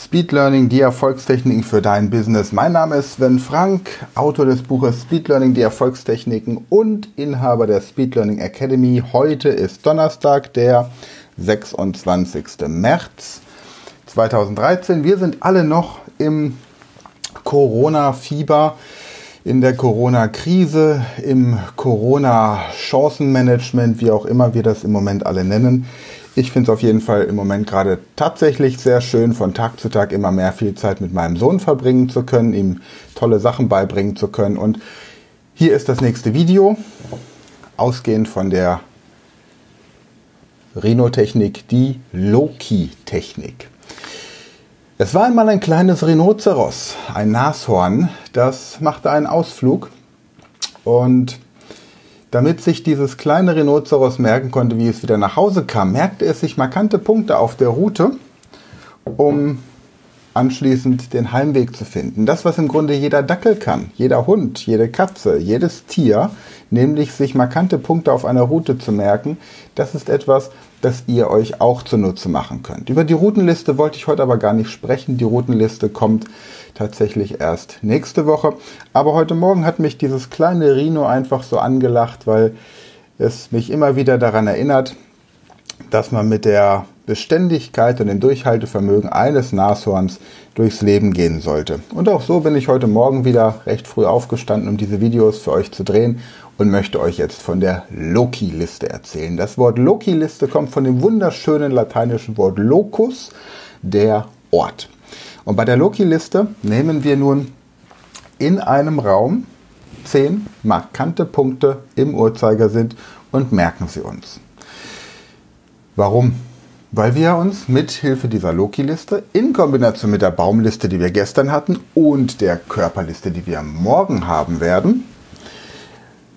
Speed Learning, die Erfolgstechniken für dein Business. Mein Name ist Sven Frank, Autor des Buches Speed Learning, die Erfolgstechniken und Inhaber der Speed Learning Academy. Heute ist Donnerstag, der 26. März 2013. Wir sind alle noch im Corona-Fieber, in der Corona-Krise, im Corona-Chancenmanagement, wie auch immer wir das im Moment alle nennen. Ich finde es auf jeden Fall im Moment gerade tatsächlich sehr schön, von Tag zu Tag immer mehr viel Zeit mit meinem Sohn verbringen zu können, ihm tolle Sachen beibringen zu können. Und hier ist das nächste Video, ausgehend von der Rhino-Technik, die Loki-Technik. Es war einmal ein kleines Rhinoceros, ein Nashorn, das machte einen Ausflug und damit sich dieses kleine Rhinoceros merken konnte, wie es wieder nach Hause kam, merkte es sich markante Punkte auf der Route, um anschließend den Heimweg zu finden. Das, was im Grunde jeder Dackel kann, jeder Hund, jede Katze, jedes Tier, nämlich sich markante Punkte auf einer Route zu merken, das ist etwas, das ihr euch auch zunutze machen könnt. Über die Routenliste wollte ich heute aber gar nicht sprechen. Die Routenliste kommt tatsächlich erst nächste Woche. Aber heute Morgen hat mich dieses kleine Rhino einfach so angelacht, weil es mich immer wieder daran erinnert, dass man mit der Beständigkeit und dem Durchhaltevermögen eines Nashorns durchs Leben gehen sollte. Und auch so bin ich heute Morgen wieder recht früh aufgestanden, um diese Videos für euch zu drehen und möchte euch jetzt von der Loki-Liste erzählen. Das Wort Loki-Liste kommt von dem wunderschönen lateinischen Wort locus, der Ort. Und bei der Loki-Liste nehmen wir nun in einem Raum zehn markante Punkte im Uhrzeigersinn und merken sie uns. Warum? Weil wir uns mit Hilfe dieser Loki-Liste in Kombination mit der Baumliste, die wir gestern hatten, und der Körperliste, die wir morgen haben werden,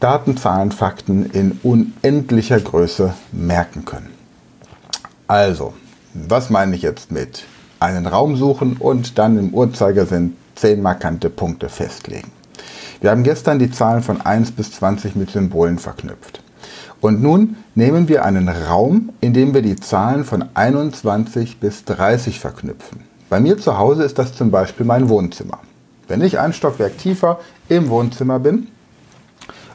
Daten, Zahlen, Fakten in unendlicher Größe merken können. Also, was meine ich jetzt mit einen Raum suchen und dann im Uhrzeigersinn 10 markante Punkte festlegen? Wir haben gestern die Zahlen von 1 bis 20 mit Symbolen verknüpft. Und nun nehmen wir einen Raum, in dem wir die Zahlen von 21 bis 30 verknüpfen. Bei mir zu Hause ist das zum Beispiel mein Wohnzimmer. Wenn ich ein Stockwerk tiefer im Wohnzimmer bin,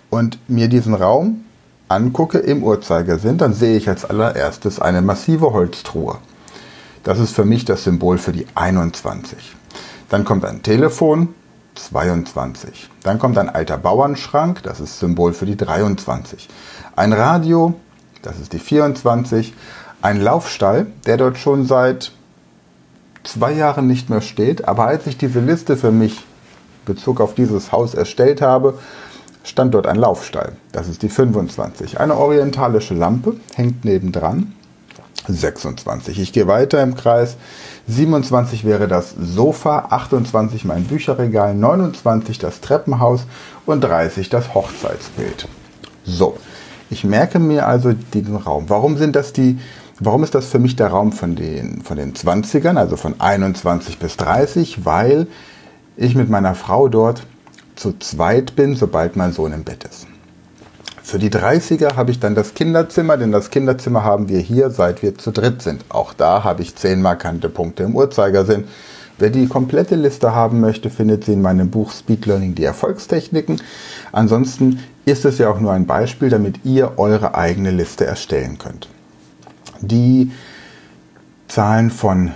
und mir diesen Raum angucke im Uhrzeigersinn, dann sehe ich als allererstes eine massive Holztruhe. Das ist für mich das Symbol für die 21. Dann kommt ein Telefon, 22. Dann kommt ein alter Bauernschrank, das ist Symbol für die 23. Ein Radio, das ist die 24. Ein Laufstall, der dort schon seit zwei Jahren nicht mehr steht. Aber als ich diese Liste für mich Bezug auf dieses Haus erstellt habe, stand dort ein Laufstall. Das ist die 25. Eine orientalische Lampe hängt nebendran. 26. Ich gehe weiter im Kreis. 27 wäre das Sofa, 28 mein Bücherregal, 29 das Treppenhaus und 30 das Hochzeitsbild. So, ich merke mir also diesen Raum. Warum sind das die, warum ist das für mich der Raum von den, von den 20ern, also von 21 bis 30? Weil ich mit meiner Frau dort zu zweit bin, sobald mein Sohn im Bett ist. Für die 30er habe ich dann das Kinderzimmer, denn das Kinderzimmer haben wir hier, seit wir zu dritt sind. Auch da habe ich zehn markante Punkte im Uhrzeigersinn. Wer die komplette Liste haben möchte, findet sie in meinem Buch Speed Learning die Erfolgstechniken. Ansonsten ist es ja auch nur ein Beispiel, damit ihr eure eigene Liste erstellen könnt. Die Zahlen von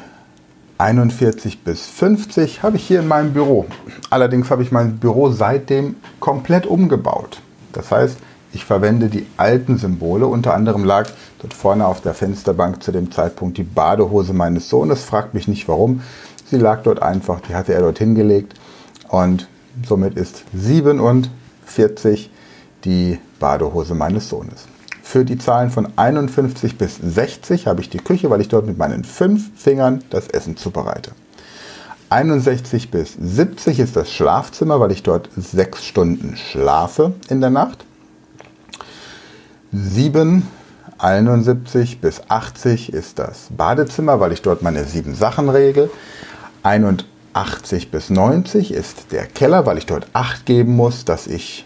41 bis 50 habe ich hier in meinem Büro. Allerdings habe ich mein Büro seitdem komplett umgebaut. Das heißt, ich verwende die alten Symbole. Unter anderem lag dort vorne auf der Fensterbank zu dem Zeitpunkt die Badehose meines Sohnes. Fragt mich nicht warum. Sie lag dort einfach, die hatte er dort hingelegt. Und somit ist 47 die Badehose meines Sohnes. Für die Zahlen von 51 bis 60 habe ich die Küche, weil ich dort mit meinen fünf Fingern das Essen zubereite. 61 bis 70 ist das Schlafzimmer, weil ich dort sechs Stunden schlafe in der Nacht. 7, 71 bis 80 ist das Badezimmer, weil ich dort meine sieben Sachen regel. 81 bis 90 ist der Keller, weil ich dort acht geben muss, dass ich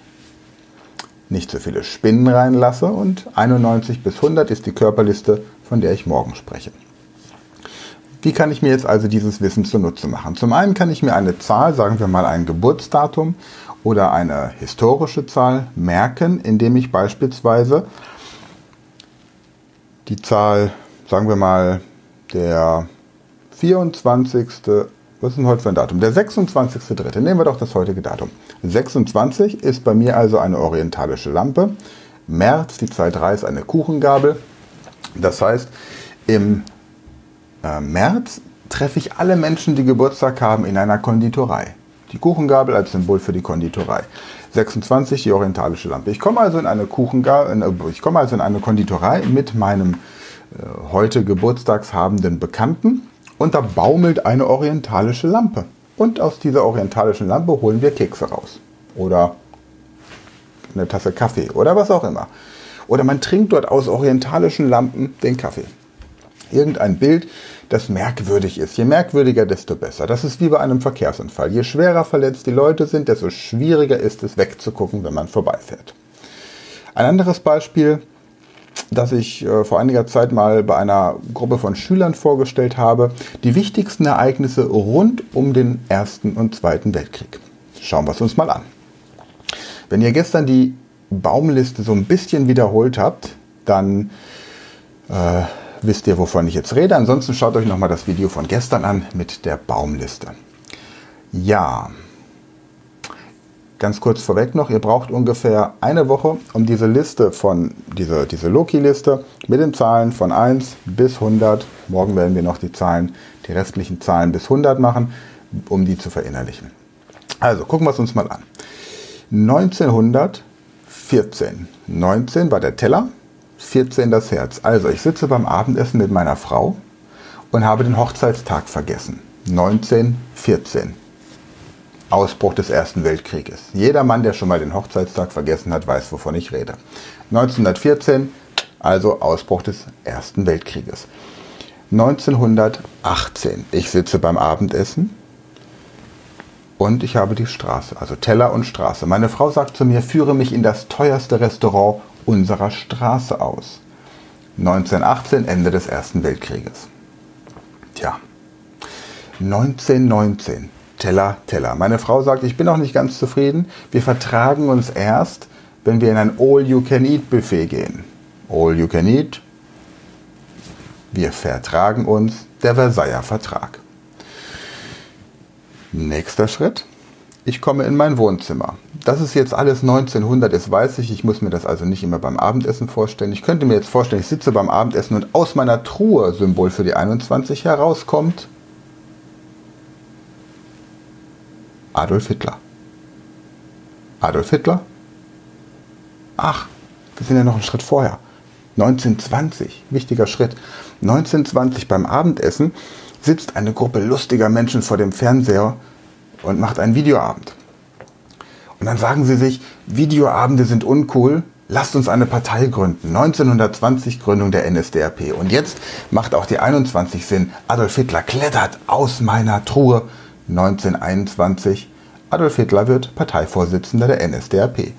nicht so viele Spinnen reinlasse und 91 bis 100 ist die Körperliste, von der ich morgen spreche. Wie kann ich mir jetzt also dieses Wissen zunutze machen? Zum einen kann ich mir eine Zahl, sagen wir mal ein Geburtsdatum oder eine historische Zahl merken, indem ich beispielsweise die Zahl, sagen wir mal, der 24. Was ist denn heute für ein Datum? Der 26.3. Nehmen wir doch das heutige Datum. 26 ist bei mir also eine orientalische Lampe. März, die 2.3 ist eine Kuchengabel. Das heißt, im äh, März treffe ich alle Menschen, die Geburtstag haben, in einer Konditorei. Die Kuchengabel als Symbol für die Konditorei. 26 die orientalische Lampe. Ich komme also in eine Kuchengabel, äh, ich komme also in eine Konditorei mit meinem äh, heute geburtstagshabenden Bekannten und da baumelt eine orientalische Lampe. Und aus dieser orientalischen Lampe holen wir Kekse raus. Oder eine Tasse Kaffee oder was auch immer. Oder man trinkt dort aus orientalischen Lampen den Kaffee. Irgendein Bild, das merkwürdig ist. Je merkwürdiger, desto besser. Das ist wie bei einem Verkehrsunfall. Je schwerer verletzt die Leute sind, desto schwieriger ist es wegzugucken, wenn man vorbeifährt. Ein anderes Beispiel, das ich äh, vor einiger Zeit mal bei einer Gruppe von Schülern vorgestellt habe, die wichtigsten Ereignisse rund um den Ersten und Zweiten Weltkrieg. Schauen wir es uns mal an. Wenn ihr gestern die Baumliste so ein bisschen wiederholt habt, dann äh, wisst ihr, wovon ich jetzt rede. Ansonsten schaut euch nochmal das Video von gestern an mit der Baumliste. Ja, ganz kurz vorweg noch, ihr braucht ungefähr eine Woche, um diese Liste von, diese, diese Loki-Liste mit den Zahlen von 1 bis 100, morgen werden wir noch die Zahlen, die restlichen Zahlen bis 100 machen, um die zu verinnerlichen. Also gucken wir es uns mal an. 1914. 19 war der Teller, 14 das Herz. Also ich sitze beim Abendessen mit meiner Frau und habe den Hochzeitstag vergessen. 1914. Ausbruch des Ersten Weltkrieges. Jeder Mann, der schon mal den Hochzeitstag vergessen hat, weiß, wovon ich rede. 1914, also Ausbruch des Ersten Weltkrieges. 1918. Ich sitze beim Abendessen und ich habe die Straße, also Teller und Straße. Meine Frau sagt zu mir, führe mich in das teuerste Restaurant unserer Straße aus. 1918, Ende des Ersten Weltkrieges. Tja, 1919, Teller, Teller. Meine Frau sagt, ich bin noch nicht ganz zufrieden. Wir vertragen uns erst, wenn wir in ein All-You-Can-Eat-Buffet gehen. All-You-Can-Eat. Wir vertragen uns, der Versailler Vertrag. Nächster Schritt. Ich komme in mein Wohnzimmer. Das ist jetzt alles 1900, das weiß ich. Ich muss mir das also nicht immer beim Abendessen vorstellen. Ich könnte mir jetzt vorstellen, ich sitze beim Abendessen und aus meiner Truhe, Symbol für die 21, herauskommt Adolf Hitler. Adolf Hitler? Ach, wir sind ja noch einen Schritt vorher. 1920, wichtiger Schritt. 1920 beim Abendessen sitzt eine Gruppe lustiger Menschen vor dem Fernseher und macht einen Videoabend. Und dann sagen sie sich, Videoabende sind uncool, lasst uns eine Partei gründen. 1920 Gründung der NSDAP. Und jetzt macht auch die 21 Sinn. Adolf Hitler klettert aus meiner Truhe. 1921. Adolf Hitler wird Parteivorsitzender der NSDAP.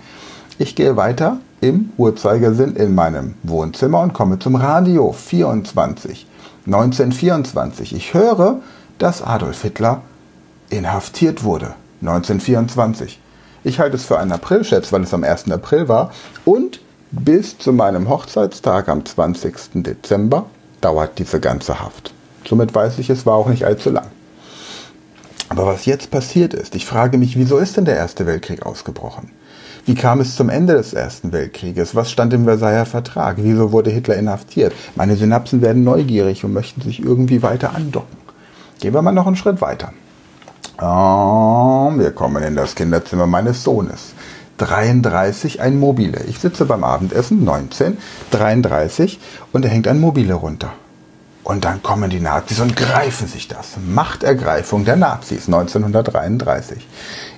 Ich gehe weiter im Uhrzeigersinn in meinem Wohnzimmer und komme zum Radio 24. 1924. Ich höre, dass Adolf Hitler inhaftiert wurde. 1924. Ich halte es für einen Aprilscherz, weil es am 1. April war. Und bis zu meinem Hochzeitstag am 20. Dezember dauert diese ganze Haft. Somit weiß ich, es war auch nicht allzu lang. Aber was jetzt passiert ist, ich frage mich, wieso ist denn der Erste Weltkrieg ausgebrochen? Wie kam es zum Ende des Ersten Weltkrieges? Was stand im Versailler Vertrag? Wieso wurde Hitler inhaftiert? Meine Synapsen werden neugierig und möchten sich irgendwie weiter andocken. Gehen wir mal noch einen Schritt weiter. Oh, wir kommen in das Kinderzimmer meines Sohnes. 33 ein Mobile. Ich sitze beim Abendessen, 19, 33 und er hängt ein Mobile runter. Und dann kommen die Nazis und greifen sich das. Machtergreifung der Nazis 1933.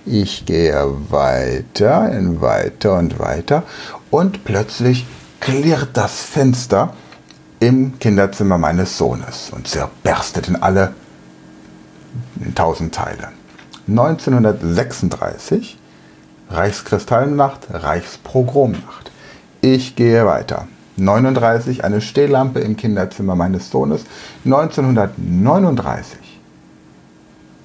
Ich gehe weiter, und weiter und weiter und plötzlich klirrt das Fenster im Kinderzimmer meines Sohnes und zerberstet in alle in tausend Teile. 1936 Reichskristallnacht, Reichspogromnacht. Ich gehe weiter. 1939 eine Stehlampe im Kinderzimmer meines Sohnes. 1939.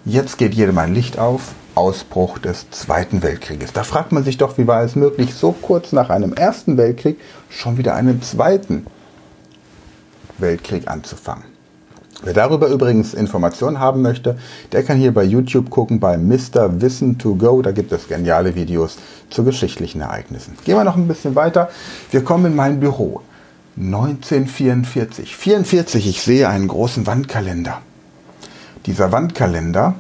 Jetzt geht jedem ein Licht auf. Ausbruch des Zweiten Weltkrieges. Da fragt man sich doch, wie war es möglich, so kurz nach einem Ersten Weltkrieg schon wieder einen Zweiten Weltkrieg anzufangen. Wer darüber übrigens Informationen haben möchte, der kann hier bei YouTube gucken bei Mr. Wissen to Go. Da gibt es geniale Videos zu geschichtlichen Ereignissen. Gehen wir noch ein bisschen weiter. Wir kommen in mein Büro. 1944. 44, ich sehe einen großen Wandkalender. Dieser Wandkalender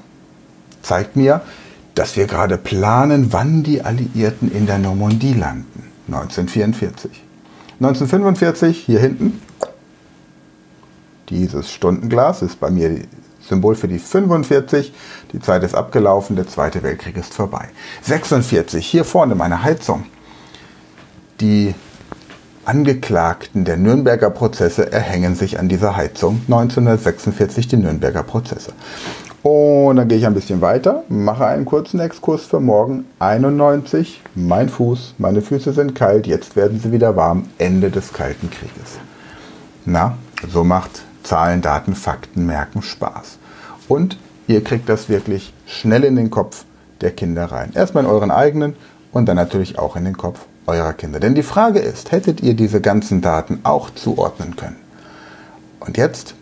zeigt mir, dass wir gerade planen, wann die Alliierten in der Normandie landen. 1944. 1945, hier hinten, dieses Stundenglas ist bei mir Symbol für die 45. Die Zeit ist abgelaufen, der Zweite Weltkrieg ist vorbei. 46, hier vorne meine Heizung. Die Angeklagten der Nürnberger Prozesse erhängen sich an dieser Heizung. 1946 die Nürnberger Prozesse. Und dann gehe ich ein bisschen weiter, mache einen kurzen Exkurs für morgen. 91, mein Fuß, meine Füße sind kalt, jetzt werden sie wieder warm. Ende des Kalten Krieges. Na, so macht Zahlen, Daten, Fakten, Merken Spaß. Und ihr kriegt das wirklich schnell in den Kopf der Kinder rein. Erstmal in euren eigenen und dann natürlich auch in den Kopf eurer Kinder. Denn die Frage ist, hättet ihr diese ganzen Daten auch zuordnen können? Und jetzt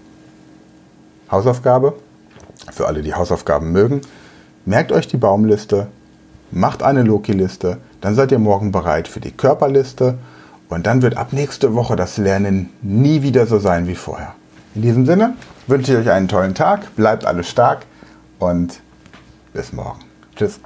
Hausaufgabe für alle, die Hausaufgaben mögen. Merkt euch die Baumliste, macht eine Loki-Liste, dann seid ihr morgen bereit für die Körperliste und dann wird ab nächste Woche das Lernen nie wieder so sein wie vorher. In diesem Sinne wünsche ich euch einen tollen Tag, bleibt alle stark und bis morgen. Tschüss.